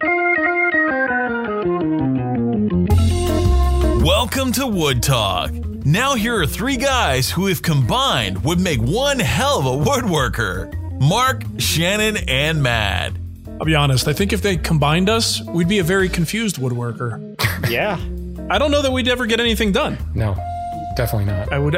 Welcome to Wood Talk. Now here are three guys who, if combined, would make one hell of a woodworker. Mark, Shannon, and Matt. I'll be honest, I think if they combined us, we'd be a very confused woodworker. Yeah. I don't know that we'd ever get anything done. No, definitely not. I would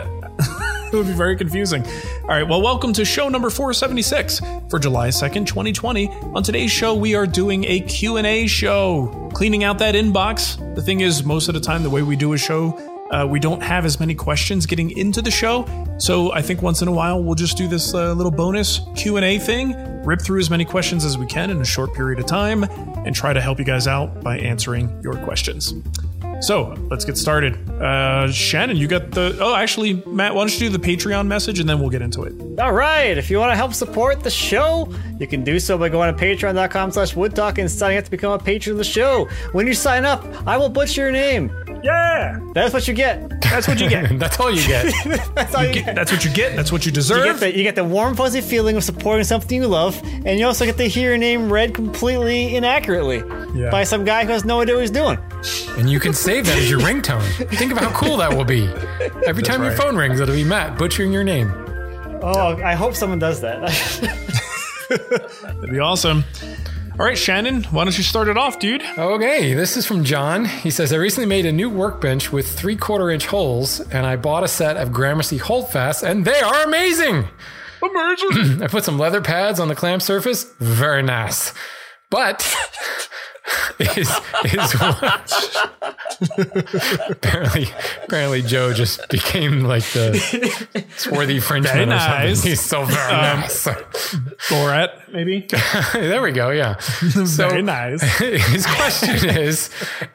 it would be very confusing. All right, well, welcome to show number 476 for July 2nd, 2020. On today's show, we are doing a Q&A show, cleaning out that inbox. The thing is, most of the time, the way we do a show, uh, we don't have as many questions getting into the show. So I think once in a while, we'll just do this uh, little bonus Q&A thing, rip through as many questions as we can in a short period of time, and try to help you guys out by answering your questions. So let's get started. Uh, Shannon, you got the. Oh, actually, Matt, why don't you do the Patreon message and then we'll get into it. All right. If you want to help support the show, you can do so by going to patreon.com slash woodtalk and signing up to become a patron of the show. When you sign up, I will butcher your name. Yeah, That's what you get. that's what you get. That's all you get. That's all you, You get. get- That's what you get. That's what you You deserve. get, the, you get the warm, fuzzy feeling of supporting something you love, and you also get to hear your name read completely inaccurately Yeah. by some guy who has no idea what he's doing. and you can save that as your ringtone. Think of how cool that will be. Every time your phone rings, it'll be Matt butchering your name. Oh, I hope someone does that. That'd be awesome. All right, Shannon, why don't you start it off, dude? Okay, this is from John. He says, I recently made a new workbench with three quarter inch holes, and I bought a set of Gramercy Holdfasts, and they are amazing. Emergent. I put some leather pads on the clamp surface. Very nice. But is is apparently apparently Joe just became like the swarthy Frenchman Very or something. nice. He's so very um, nice. Borat, maybe. there we go. Yeah. So Very nice. his question is: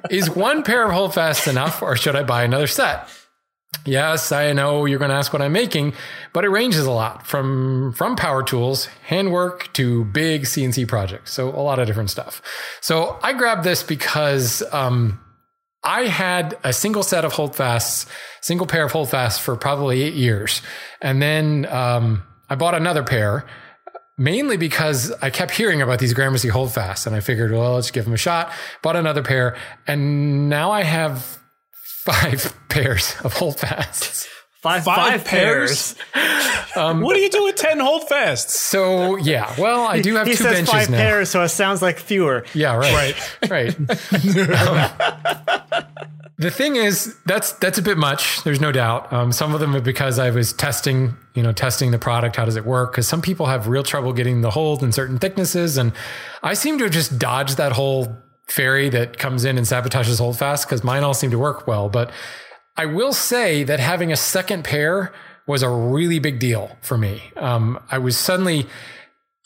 Is one pair of holdfasts enough, or should I buy another set? Yes, I know you're going to ask what I'm making, but it ranges a lot from from power tools, handwork to big CNC projects. So a lot of different stuff. So I grabbed this because um, I had a single set of holdfasts, single pair of holdfasts for probably eight years, and then um, I bought another pair. Mainly because I kept hearing about these Gramercy holdfasts, and I figured, well, let's give them a shot. Bought another pair, and now I have five pairs of holdfasts. Five, Five pairs? what do you do with 10 holdfasts? So yeah, well, I do have he two says benches five now. pairs, so it sounds like fewer. Yeah, right, right, right. Um, the thing is, that's that's a bit much. There's no doubt. Um, some of them are because I was testing, you know, testing the product. How does it work? Because some people have real trouble getting the hold in certain thicknesses, and I seem to have just dodged that whole fairy that comes in and sabotages Holdfast because mine all seem to work well. But I will say that having a second pair was a really big deal for me. Um, I was suddenly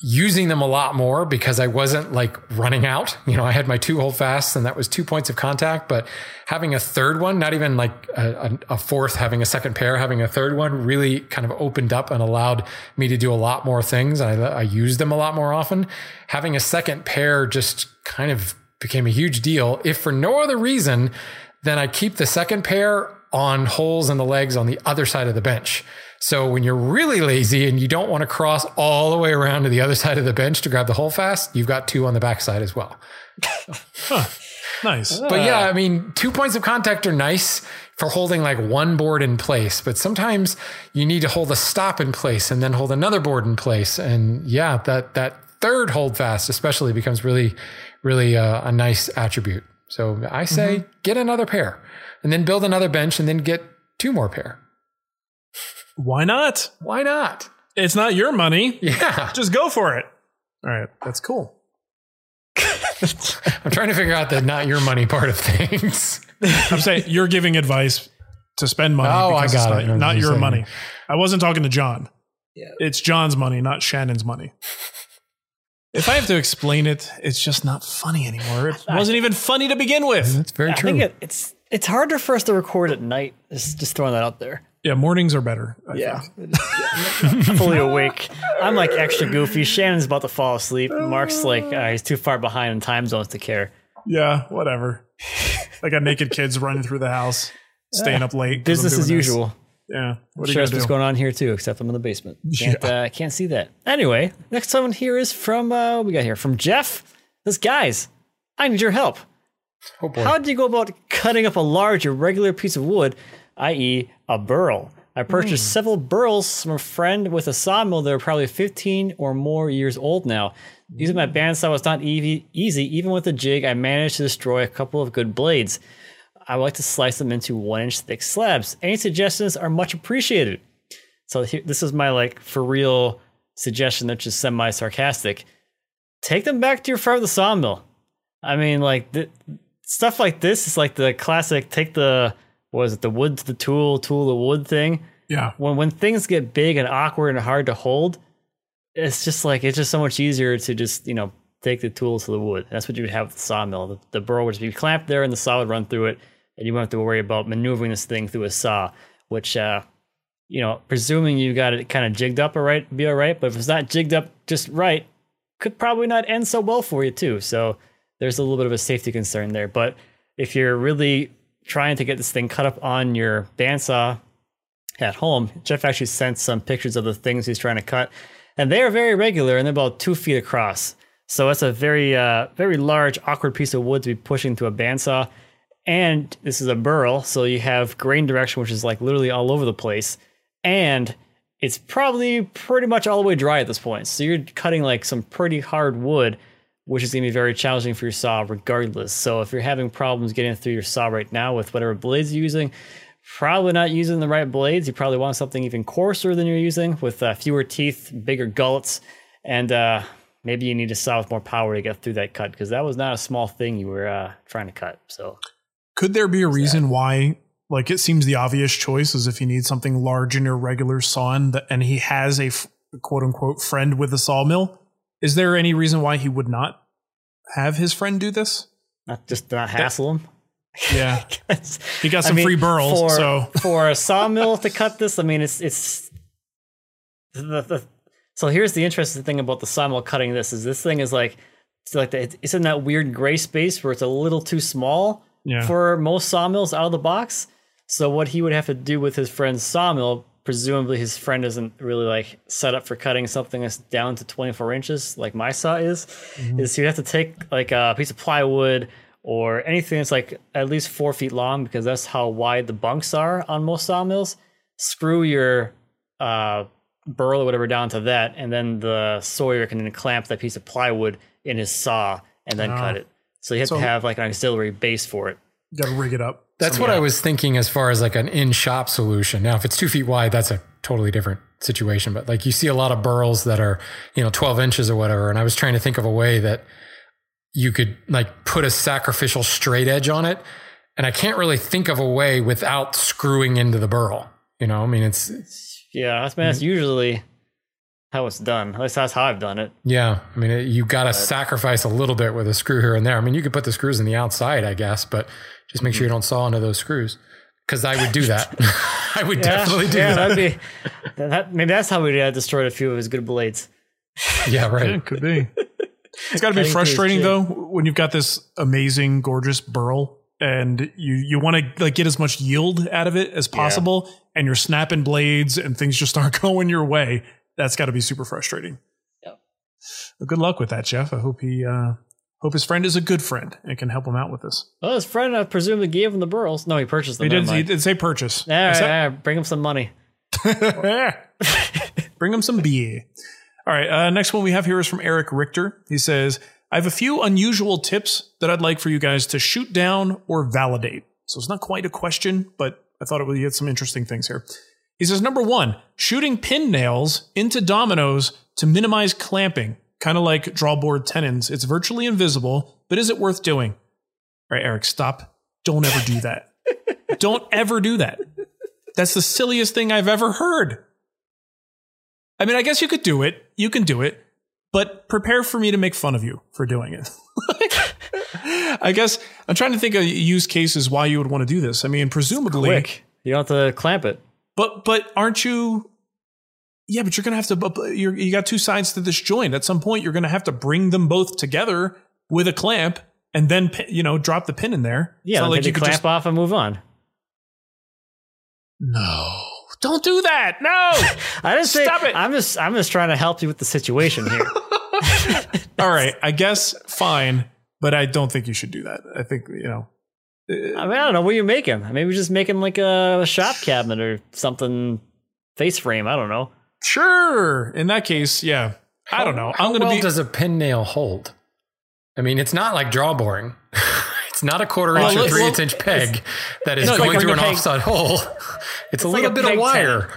using them a lot more because I wasn't like running out. You know, I had my two holdfasts and that was two points of contact, but having a third one, not even like a, a, a, fourth, having a second pair, having a third one really kind of opened up and allowed me to do a lot more things. I, I used them a lot more often. Having a second pair just kind of became a huge deal. If for no other reason, then I keep the second pair on holes in the legs on the other side of the bench. So when you're really lazy and you don't want to cross all the way around to the other side of the bench to grab the hole fast, you've got two on the backside as well. huh. Nice. But yeah, I mean, two points of contact are nice for holding like one board in place, but sometimes you need to hold a stop in place and then hold another board in place. And yeah, that that third hold fast especially becomes really, really uh, a nice attribute. So I say mm-hmm. get another pair and then build another bench and then get two more pair. Why not? Why not? It's not your money. Yeah. Just go for it. All right. That's cool. I'm trying to figure out the not your money part of things. I'm saying you're giving advice to spend money. Oh, I got not, it. Not your saying. money. I wasn't talking to John. Yeah. It's John's money, not Shannon's money. If I have to explain it, it's just not funny anymore. It wasn't even funny to begin with. That's very I true. think it, it's it's harder for us to record at night. Just just throwing that out there. Yeah, mornings are better. I yeah. fully awake. I'm like extra goofy. Shannon's about to fall asleep. Mark's like uh, he's too far behind in time zones to care. Yeah, whatever. I got naked kids running through the house, staying up late. Business as usual. This. Yeah. What sure what's going on here too, except I'm in the basement. Can't yeah. uh, can't see that. Anyway, next one here is from uh, what we got here from Jeff. This guys, I need your help. Oh boy. How do you go about cutting up a large irregular piece of wood i.e., a burl. I purchased mm. several burls from a friend with a sawmill that are probably 15 or more years old now. Using my bandsaw was not easy, easy. Even with a jig, I managed to destroy a couple of good blades. I would like to slice them into one inch thick slabs. Any suggestions are much appreciated. So here, this is my like for real suggestion that's just semi sarcastic. Take them back to your friend with the sawmill. I mean, like th- stuff like this is like the classic take the was it the wood to the tool, tool to wood thing. Yeah. When when things get big and awkward and hard to hold, it's just like it's just so much easier to just you know take the tool to the wood. That's what you would have with the sawmill. The, the burl would just be clamped there, and the saw would run through it, and you won't have to worry about maneuvering this thing through a saw. Which, uh, you know, presuming you got it kind of jigged up, all right, be all right. But if it's not jigged up just right, could probably not end so well for you too. So there's a little bit of a safety concern there. But if you're really trying to get this thing cut up on your bandsaw at home. Jeff actually sent some pictures of the things he's trying to cut, and they are very regular and they're about two feet across. So it's a very, uh, very large, awkward piece of wood to be pushing through a bandsaw. And this is a burl, so you have grain direction, which is like literally all over the place. And it's probably pretty much all the way dry at this point. So you're cutting like some pretty hard wood which is going to be very challenging for your saw regardless. So if you're having problems getting through your saw right now with whatever blades you're using, probably not using the right blades. You probably want something even coarser than you're using with uh, fewer teeth, bigger gullets, and uh, maybe you need a saw with more power to get through that cut because that was not a small thing you were uh, trying to cut. So could there be a reason that? why? Like it seems the obvious choice is if you need something large in your regular saw and, and he has a quote unquote friend with a sawmill is there any reason why he would not have his friend do this? Not just not hassle him. Yeah, he got some I mean, free burls. For, so for a sawmill to cut this, I mean, it's it's the, the, so here's the interesting thing about the sawmill cutting this is this thing is like it's like the, it's in that weird gray space where it's a little too small yeah. for most sawmills out of the box. So what he would have to do with his friend's sawmill presumably his friend isn't really like set up for cutting something that's down to 24 inches like my saw is mm-hmm. is you have to take like a piece of plywood or anything that's like at least four feet long because that's how wide the bunks are on most sawmills screw your uh, burl or whatever down to that and then the sawyer can then clamp that piece of plywood in his saw and then cut ah. it so you have so, to have like an auxiliary base for it you gotta rig it up that's what I was thinking as far as like an in shop solution. Now, if it's two feet wide, that's a totally different situation. But like you see a lot of burls that are, you know, 12 inches or whatever. And I was trying to think of a way that you could like put a sacrificial straight edge on it. And I can't really think of a way without screwing into the burl. You know, I mean, it's, it's yeah, I mean, that's mm-hmm. usually how it's done. At least that's how I've done it. Yeah, I mean, it, you got to sacrifice a little bit with a screw here and there. I mean, you could put the screws in the outside, I guess, but just make sure you don't saw into those screws. Because I would do that. I would definitely do yeah, that. That'd be, that, maybe that's how we uh, destroyed a few of his good blades. yeah, right. It could be. It's got to be Cutting through his frustrating though when you've got this amazing, gorgeous burl and you you want to like get as much yield out of it as possible, and you're snapping blades and things just aren't going your way. That's got to be super frustrating. Yep. Well, good luck with that, Jeff. I hope he uh, hope his friend is a good friend and can help him out with this. Well, his friend, I presume, gave him the burls. No, he purchased them. He did. He did say purchase. All right, Is that- right, bring him some money. Bring him some beer. All right. Uh, next one we have here is from Eric Richter. He says, I have a few unusual tips that I'd like for you guys to shoot down or validate. So it's not quite a question, but I thought it would get some interesting things here. He says, number one, shooting pin nails into dominoes to minimize clamping, kind of like drawbored tenons. It's virtually invisible, but is it worth doing? All right, Eric, stop. Don't ever do that. Don't ever do that. That's the silliest thing I've ever heard. I mean, I guess you could do it. You can do it, but prepare for me to make fun of you for doing it. I guess I'm trying to think of use cases why you would want to do this. I mean, presumably, Quick. You don't have to clamp it. But but aren't you? Yeah, but you're gonna have to. You're, you got two sides to this joint. At some point, you're gonna have to bring them both together with a clamp, and then you know drop the pin in there. Yeah, like you clamp just. off and move on. No, don't do that. No. I didn't say. Stop it. I'm just. I'm just trying to help you with the situation here. All right, I guess fine, but I don't think you should do that. I think you know. I mean, I don't know what you making. Maybe just making like a shop cabinet or something, face frame. I don't know. Sure. In that case, yeah. I don't know. How I'm gonna well be. does a pin nail hold? I mean, it's not like draw boring. it's not a quarter Well, inch or three look- inch peg that is No, going like through an a peg- offside hole. It's, a like little a bit of peg wire.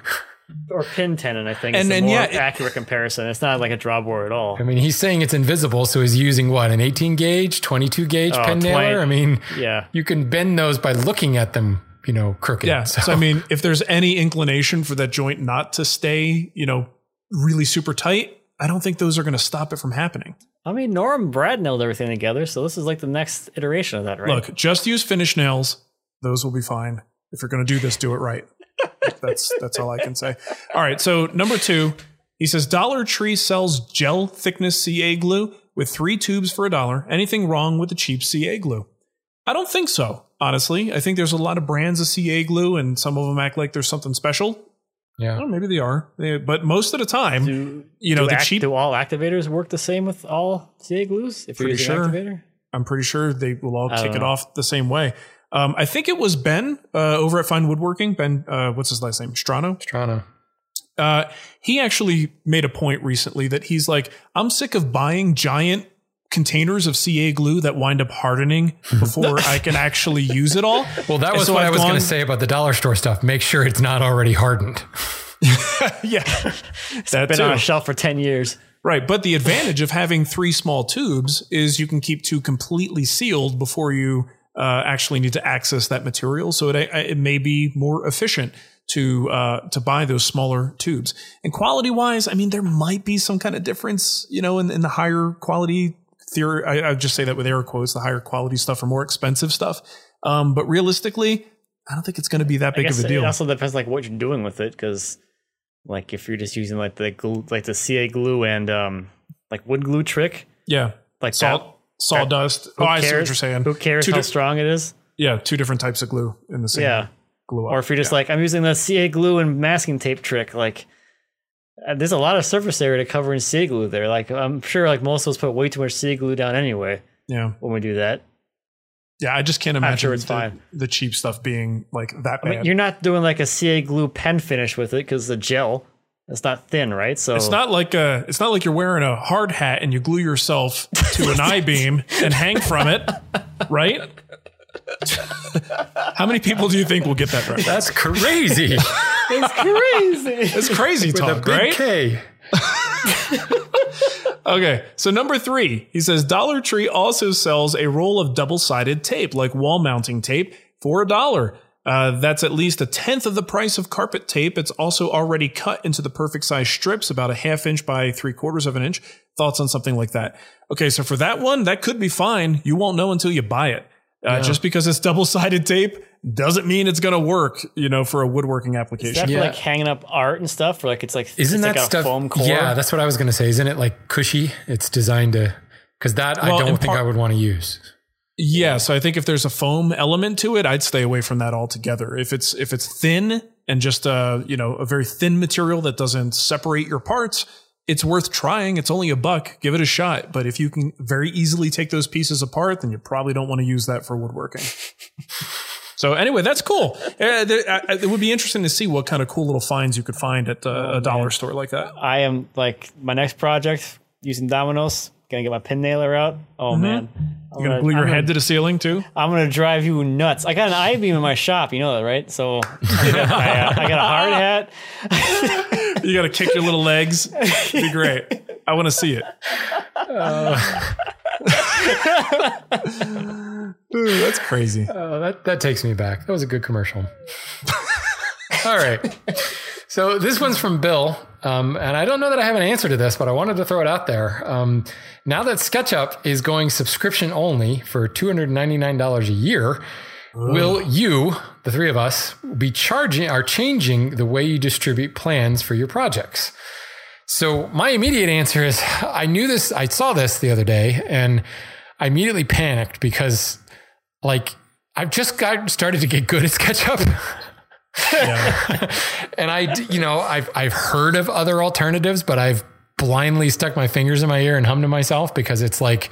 Or pin tenon, I think, And is the then, more yeah, it- accurate comparison. It's not like a draw board at all. I mean, he's saying it's invisible, so he's using what an 18 gauge, 22 gauge Oh, pin 20. nailer. I mean, Yeah. you can bend those by looking at them, you know, crooked. yeah. So. I mean, if there's any inclination for that joint not to stay, you know, really super tight, I don't think those are going to stop it from happening. I mean, Norm Brad nailed everything together, so this is like the next iteration of that, right? Look, just use finish nails. Those will be fine. If you're going to do this, do it right. That's that's all I can say. All right. So number two, he says Dollar Tree sells gel thickness CA glue with three tubes for a dollar. Anything wrong with the cheap CA glue? I don't think so. Honestly, I think there's a lot of brands of CA glue, and some of them act like there's something special. yeah. Well, maybe they are, They- but most of the time, do, you know, do the act- cheap. Do all activators work the same with all CA glues? If you're Pretty using sure. activator? I'm pretty sure they will all kick don't it know. off the same way. Um, I think it was Ben uh, over at Fine Woodworking. Ben, uh, what's his last name? Strano. Strano. Uh, he actually made a point recently that he's like, I'm sick of buying giant containers of CA glue that wind up hardening before I can actually use it all. Well, that was so what i I've was going to say about the dollar store stuff. Make sure it's not already hardened. yeah, that Been too. on a shelf for 10 years. Right, but the advantage of having three small tubes is you can keep two completely sealed before you uh, actually need to access that material. So it it may be more efficient to uh, to buy those smaller tubes. And quality wise, I mean, there might be some kind of difference, you know, in, in the higher quality theory. I, I just say that with air quotes, the higher quality stuff or more expensive stuff. Um, but realistically, I don't think it's going to be that big of a deal. it also depends like what you're doing with it, because like if you're just using like the glue, like the CA glue and um like wood glue trick, yeah, like salt, that, sawdust. who Oh, I see what you're saying. Who cares Two how di- strong it is? Yeah, two different types of glue in the same Yeah. glue. Or if you're just like I'm using the CA glue and masking tape trick, like uh, there's a lot of surface area to cover in CA glue there. Like I'm sure like most of us put way too much CA glue down anyway yeah, when we do that. yeah, I just can't imagine sure it's the, fine. the cheap stuff being like that I mean, you're not doing like a CA glue pen finish with it because the gel it's not thin, right? So it's not like uh it's not like you're wearing a hard hat and you glue yourself to an I beam and hang from it, right? How many people do you think will get that right? That's crazy. it's crazy. It's crazy With a talk, big right? K. Okay, so number three, he says Dollar Tree also sells a roll of double sided tape, like wall mounting tape, for a dollar. Uh, that's at least a tenth of the price of carpet tape. It's also already cut into the perfect size strips, about a half inch by three quarters of an inch. Thoughts on something like that? Okay, so for that one, that could be fine. You won't know until you buy it. Uh, Just because it's double sided tape doesn't mean it's going to work, you know, for a woodworking Is application. that for Yeah. like hanging up art and stuff? Or like it's like Isn't it's that like stuff? a foam core? Yeah, that's what I was going to say. Isn't it like cushy? It's designed to, because that Well, I don't think part- I would want to use. Yeah, so I think if there's a foam element to it, I'd stay away from that altogether. If it's if it's thin and just a you know a very thin material that doesn't separate your parts, it's worth trying. It's only a buck. Give it a shot. But if you can very easily take those pieces apart, then you probably don't want to use that for woodworking. so anyway, that's cool. Uh, uh, it would be interesting to see what kind of cool little finds you could find at uh, a dollar store like that. I am like my next project using Domino's. Gonna get my pin nailer out. Oh mm-hmm. man, I'm You're gonna glue your I'm head to the ceiling too. I'm gonna drive you nuts. I got an I beam in my shop. You know that, right? So I got, I, uh, I got a hard hat. You got to kick your little legs. It'd be great. I want to see it. Uh, Dude, that's crazy. Oh, that, that takes me back. That was a good commercial. All right. So this one's from Bill. Um, and I don't know that I have an answer to this, but I wanted to throw it out there. Um, now that SketchUp is going subscription only for $299 a year, will you, the three of us, be charging or changing the way you distribute plans for your projects? So my immediate answer is I knew this, I saw this the other day and I immediately panicked because like I've just got started to get good at SketchUp. and I, you know, I've, I've heard of other alternatives, but I've blindly stuck my fingers in my ear and hummed to myself because it's like,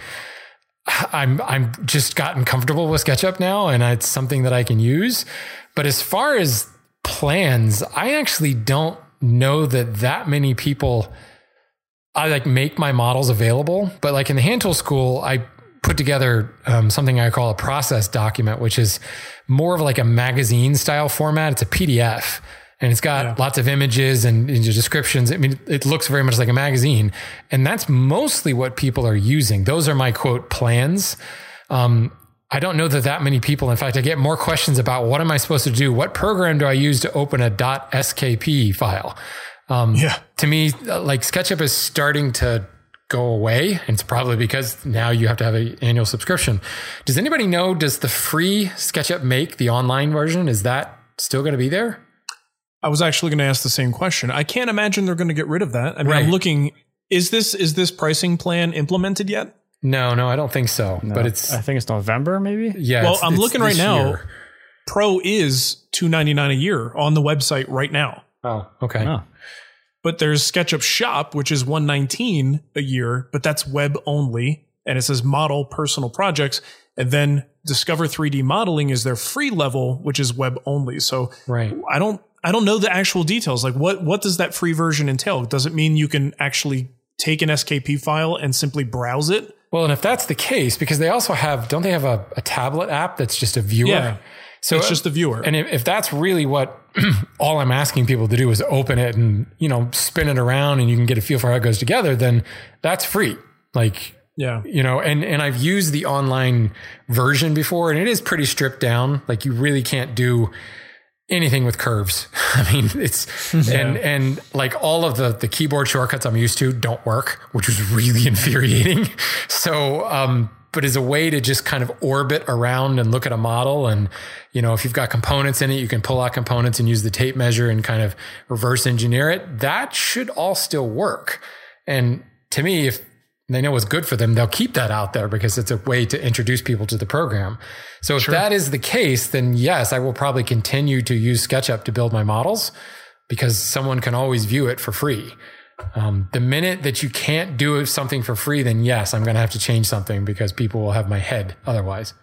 I'm, I'm just gotten comfortable with SketchUp now and it's something that I can use. But as far as plans, I actually don't know that that many people I like make my models available, but like in the hand tool school, I put together um, something I call a process document, which is more of like a magazine style format. It's a PDF and it's got lots of images and, and descriptions. I mean, it looks very much like a magazine, and that's mostly what people are using. Those are my quote plans. Um, I don't know that that many people. In fact, I get more questions about what am I supposed to do? What program do I use to open a .skp file? Um, Yeah. to me, uh, like SketchUp is starting to go away. And it's probably because now you have to have an annual subscription. Does anybody know, does the free SketchUp make the online version? Is that still going to be there? I was actually going to ask the same question. I can't imagine they're going to get rid of that. I mean, Right. I'm looking. Is this is this pricing plan implemented yet? No, no, I don't think so. But it's, I think it's November, maybe. yeah. Well, it's- I'm it's looking right now. year. Pro is two ninety nine a year on the website right now. Oh, okay. Oh. But there's SketchUp Shop, which is 119 a year, but that's web only. And it says model personal projects. And then Discover 3D modeling is their free level, which is web only. So Right. I don't I don't know the actual details. Like what what does that free version entail? Does it mean you can actually take an SKP file and simply browse it? Well, and if that's the case, because they also have, don't they have a, a tablet app that's just a viewer? Yeah. So it's just the viewer. And if, if that's really what all I'm asking people to do is open it and, you know, spin it around and you can get a feel for how it goes together, then that's free. Like, yeah. you know, and, and I've used the online version before and it is pretty stripped down. Like you really can't do anything with curves. I mean, it's, and, and like all of the, the keyboard shortcuts I'm used to don't work, which was really infuriating. So, um, but as a way to just kind of orbit around and look at a model and, you know, if you've got components in it, you can pull out components and use the tape measure and kind of reverse engineer it. That should all still work. And to me, if they know what's good for them, they'll keep that out there because it's a way to introduce people to the program. So if that is the case, then yes, I will probably continue to use SketchUp to build my models because someone can always view it for free. Um, the minute that you can't do something for free, then yes, I'm going to have to change something because people will have my head otherwise.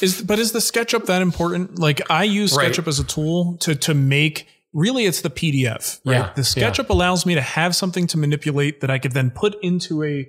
Is but is the SketchUp that important? Like I use Right. SketchUp as a tool to to make really it's the PDF. Right? Yeah, The yeah. SketchUp allows me to have something to manipulate that I could then put into a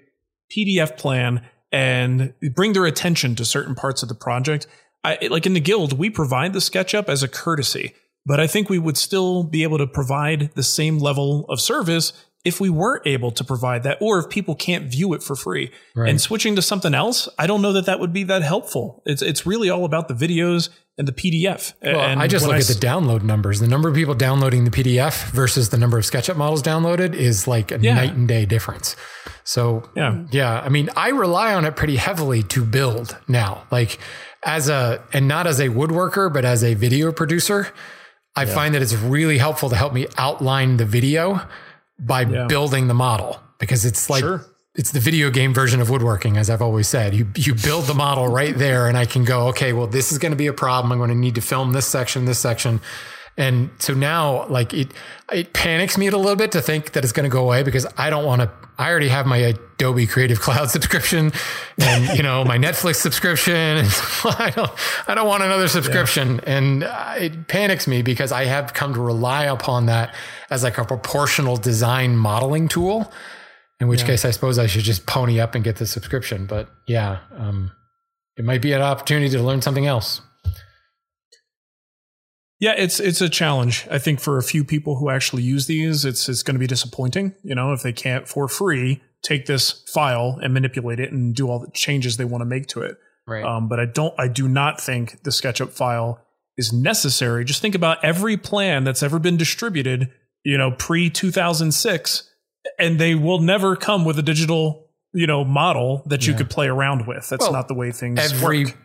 PDF plan and bring their attention to certain parts of the project. I like in the guild, we provide the SketchUp as a courtesy, but I think we would still be able to provide the same level of service if we were able to provide that, or if people can't view it for free Right. and switching to something else, I don't know that that would be that helpful. It's it's really all about the videos and the PDF. Well, and I just look at the download numbers. The number of people downloading the PDF versus the number of SketchUp models downloaded is like a Yeah. night and day difference. So Yeah. yeah. I mean, I rely on it pretty heavily to build now. Like as a and not as a woodworker, but as a video producer, I find that it's really helpful to help me outline the video by building the model because it's like Sure. it's the video game version of woodworking, as I've always said. You you build the model right there, and I can go, okay, well, this is going to be a problem. I'm going to need to film this section, this section, and so now, like it, it panics me a little bit to think that it's going to go away because I don't want to. I already have my Adobe Creative Cloud subscription, and you know my Netflix subscription, and so I don't, I don't want another subscription, and uh, it panics me because I have come to rely upon that as like a proportional design modeling tool. In which case, I suppose I should just pony up and get the subscription. But yeah, um, it might be an opportunity to learn something else. Yeah, it's it's a challenge. I think for a few people who actually use these, it's it's going to be disappointing. You know, if they can't for free take this file and manipulate it and do all the changes they want to make to it. Right. Um, but I don't. I do not think the SketchUp file is necessary. Just think about every plan that's ever been distributed. You know, pre two thousand six, and they will never come with a digital you know model that you Yeah. could play around with. That's Well, not the way things every work.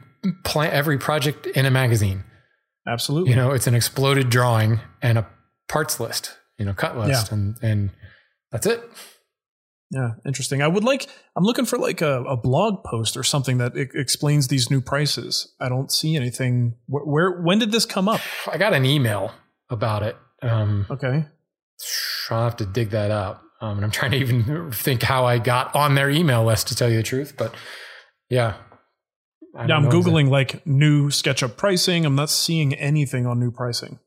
plan, every project in a magazine. Absolutely. You know, it's an exploded drawing and a parts list. You know, cut list, and and that's it. Yeah, interesting. I would like. I'm looking for like a, a blog post or something that e- explains these new prices. I don't see anything. Where, where? When did this come up? I got an email about it. Um, Okay. I'll have to dig that up. Um, and I'm trying to even think how I got on their email list to tell you the truth. But yeah, I Yeah, I'm googling like new SketchUp pricing. I'm not seeing anything on new pricing.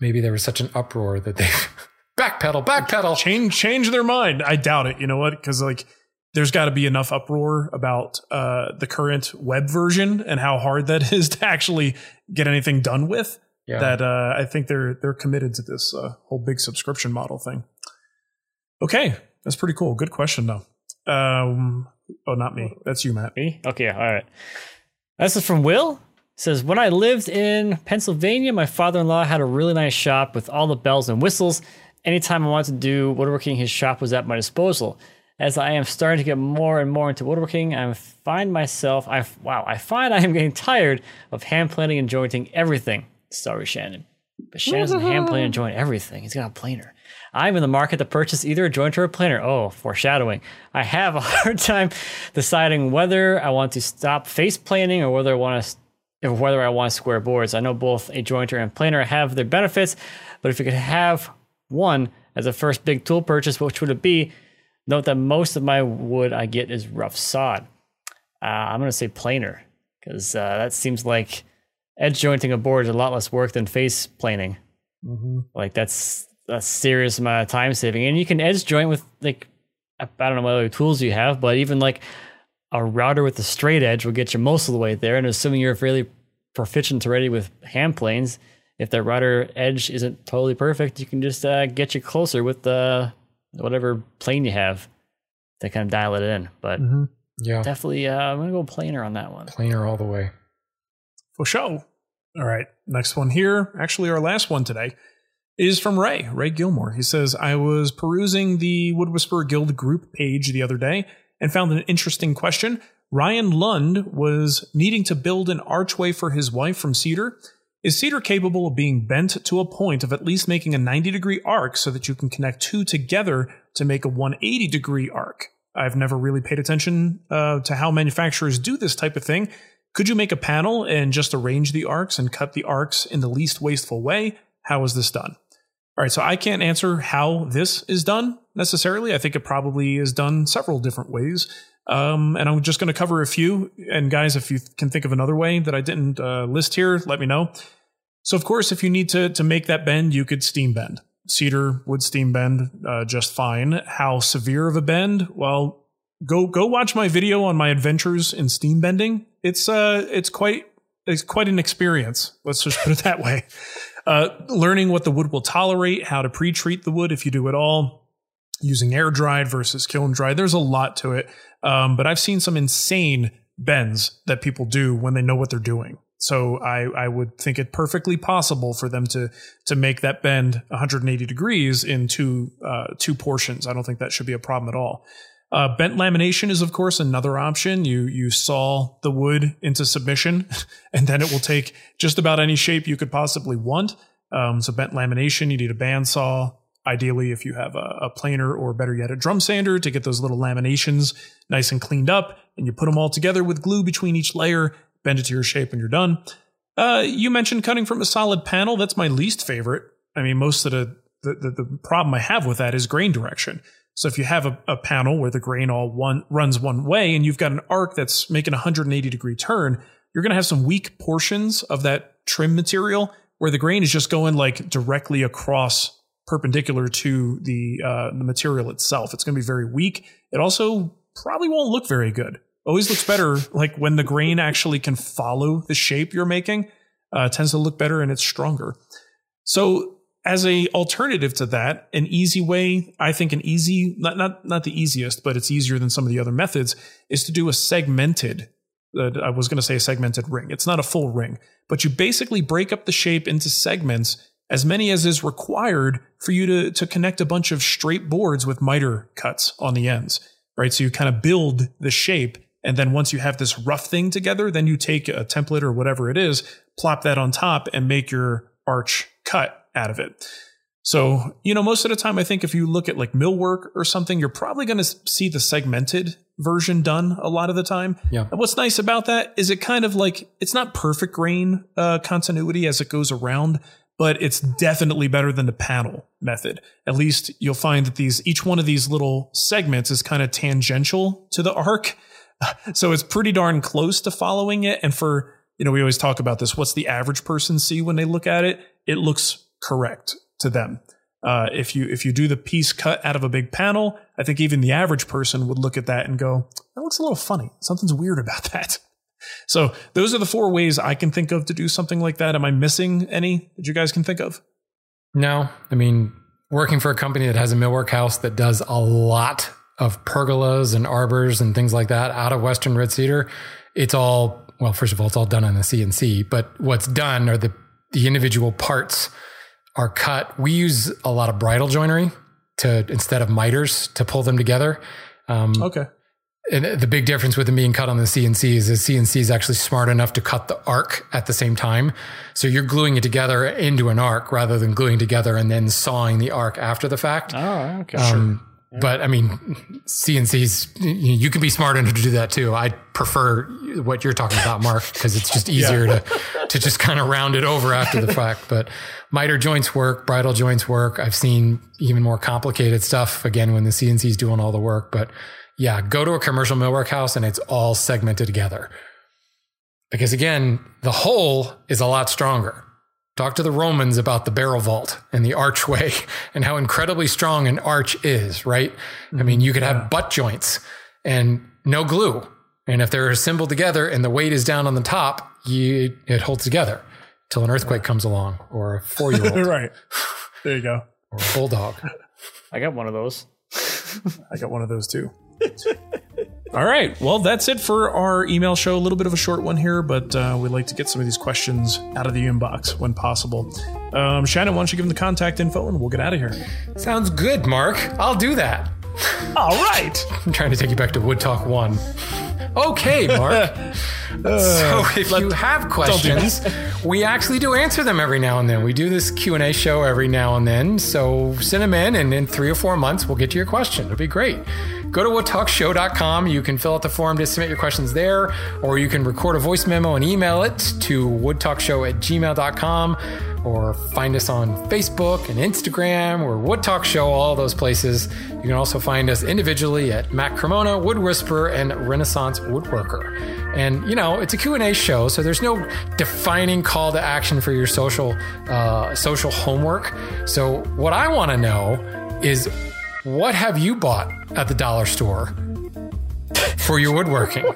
Maybe there was such an uproar that they backpedal, backpedal. Change change their mind. I doubt it. You know what? Because like there's got to be enough uproar about uh, the current web version and how hard that is to actually get anything done with. Yeah. That uh, I think they're they're committed to this uh, whole big subscription model thing. Okay, that's pretty cool. Good question though. Um, oh, not me. That's you, Matt. Me? Okay, all right. This is from Will. It says when I lived in Pennsylvania, my father-in-law had a really nice shop with all the bells and whistles. Anytime I wanted to do woodworking, his shop was at my disposal. As I am starting to get more and more into woodworking, I find myself, I wow, I find I am getting tired of hand planing and jointing everything. Sorry, Shannon, but Shannon's hand planing and joint everything. He's got a planer. I'm in the market to purchase either a jointer or a planer. Oh, foreshadowing. I have a hard time deciding whether I want to stop face planing or whether I want to or whether I want square boards. I know both a jointer and planer have their benefits, but if you could have one as a first big tool purchase, which would it be? Note that most of my wood I get is rough sod. Uh, I'm going to say planer because uh, that seems like edge jointing a board is a lot less work than face planing. Like that's a serious amount of time saving, and you can edge joint with like I I don't know what other tools you have, but even like a router with a straight edge will get you most of the way there. And assuming you're fairly proficient already with hand planes, if that router edge isn't totally perfect, you can just uh, get you closer with the whatever plane you have to kind of dial it in. But Yeah, definitely, uh, I'm gonna go planer on that one. planer all the way. For show. All right. Next one here, actually our last one today, is from Ray, Ray Gilmore. He says, I was perusing the Wood Whisperer Guild group page the other day and found an interesting question. Ryan Lund was needing to build an archway for his wife from cedar. Is cedar capable of being bent to a point of at least making a 90 degree arc so that you can connect two together to make a 180 degree arc? I've never really paid attention uh, to how manufacturers do this type of thing. Could you make a panel and just arrange the arcs and cut the arcs in the least wasteful way? How is this done? All right, so I can't answer how this is done necessarily. I think it probably is done several different ways. Um, and I'm just going to cover a few. And guys, if you can think of another way that I didn't uh, list here, let me know. So, of course, if you need to to make that bend, you could steam bend. Cedar would steam bend uh, just fine. How severe of a bend? Well, go go watch my video on my adventures in steam bending. It's uh it's quite it's quite an experience. Let's just put it that way. Uh, learning what the wood will tolerate, how to pre-treat the wood if you do it all, using air dried versus kiln dried. There's a lot to it. Um, but I've seen some insane bends that people do when they know what they're doing. So I, I would think it perfectly possible for them to to make that bend 180 degrees in two uh, two portions. I don't think that should be a problem at all. Uh, bent lamination is of course another option. You you saw the wood into submission, and then it will take just about any shape you could possibly want. Um, so bent lamination, you need a bandsaw. Ideally, if you have a, a planer or better yet, a drum sander to get those little laminations nice and cleaned up, and you put them all together with glue between each layer, bend it to your shape, and you're done. Uh, you mentioned cutting from a solid panel. That's my least favorite. I mean, most of the the, the, the problem I have with that is grain direction. So if you have a, a panel where the grain all one runs one way and you've got an arc that's making a 180 degree turn, you're going to have some weak portions of that trim material where the grain is just going like directly across perpendicular to the uh, the material itself. It's going to be very weak. It also probably won't look very good. Always looks better like when the grain actually can follow the shape you're making. Uh, tends to look better and it's stronger. So as a alternative to that, an easy way, I think an easy, not, not, not the easiest, but it's easier than some of the other methods is to do a segmented, uh, I was going to say a segmented ring. It's not a full ring, but you basically break up the shape into segments, as many as is required for you to, to connect a bunch of straight boards with miter cuts on the ends, right? So you kind of build the shape. And then once you have this rough thing together, then you take a template or whatever it is, plop that on top and make your arch cut out of it. So, you know, most of the time, I think if you look at like millwork or something, you're probably going to see the segmented version done a lot of the time. Yeah. And what's nice about that is it kind of like, it's not perfect grain uh, continuity as it goes around, but it's definitely better than the panel method. At least you'll find that these, each one of these little segments is kind of tangential to the arc. So it's pretty darn close to following it. And for, you know, we always talk about this. What's the average person see when they look at it? It looks correct to them. Uh, if you if you do the piece cut out of a big panel, I think even the average person would look at that and go, "That looks a little funny. Something's weird about that." So those are the four ways I can think of to do something like that. Am I missing any that you guys can think of? No, I mean, working for a company that has a millwork house that does a lot of pergolas and arbors and things like that out of Western red cedar, it's all well. First of all, it's all done on the CNC, but what's done are the the individual parts are cut. We use a lot of bridle joinery to instead of miters to pull them together. Um, Okay. and the big difference with them being cut on the CNC is the CNC is actually smart enough to cut the arc at the same time. So you're gluing it together into an arc rather than gluing together and then sawing the arc after the fact. Oh, okay. Um, But I mean, CNCs, you can be smart enough to do that too. I prefer what you're talking about, Mark, because it's just easier to, to just kind of round it over after the fact. But miter joints work, bridle joints work. I've seen even more complicated stuff again when the CNC is doing all the work. But yeah, go to a commercial millwork house and it's all segmented together. Because again, the whole is a lot stronger. Talk to the Romans about the barrel vault and the archway and how incredibly strong an arch is, right? I mm-hmm. mean, you could have butt joints and no glue. And if they're assembled together and the weight is down on the top, you, it holds together till an earthquake comes along or a four year old right. There you go. or a bulldog. I got one of those. I got one of those too. All right. Well, that's it for our email show. A little bit of a short one here, but uh, we'd like to get some of these questions out of the inbox when possible. Um, Shannon, why don't you give them the contact info and we'll get out of here? Sounds good, Mark. I'll do that. All right. I'm trying to take you back to Wood Talk 1. Okay, Mark. so if you have questions, we actually do answer them every now and then. We do this Q&A show every now and then. So send them in and in three or four months, we'll get to your question. It'll be great. Go to woodtalkshow.com. You can fill out the form to submit your questions there, or you can record a voice memo and email it to woodtalkshow at gmail.com, or find us on Facebook and Instagram or Wood Talk Show, all those places. You can also find us individually at Matt Cremona, Wood Whisperer, and Renaissance Woodworker. And you know, it's a Q&A show, so there's no defining call to action for your social uh, social homework. So what I want to know is what have you bought at the dollar store for your woodworking.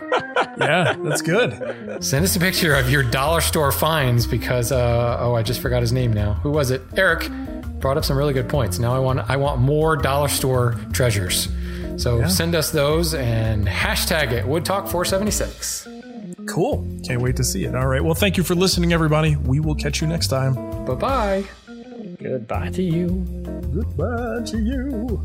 Yeah, that's good. Send us a picture of your dollar store finds because uh, oh, I just forgot his name now. Who was it? Eric brought up some really good points. Now I want I want more dollar store treasures. So Yeah. send us those and hashtag it woodtalk476. Cool. Can't wait to see it. All right. Well, thank you for listening, everybody. We will catch you next time. Bye bye. Goodbye to you. Goodbye to you.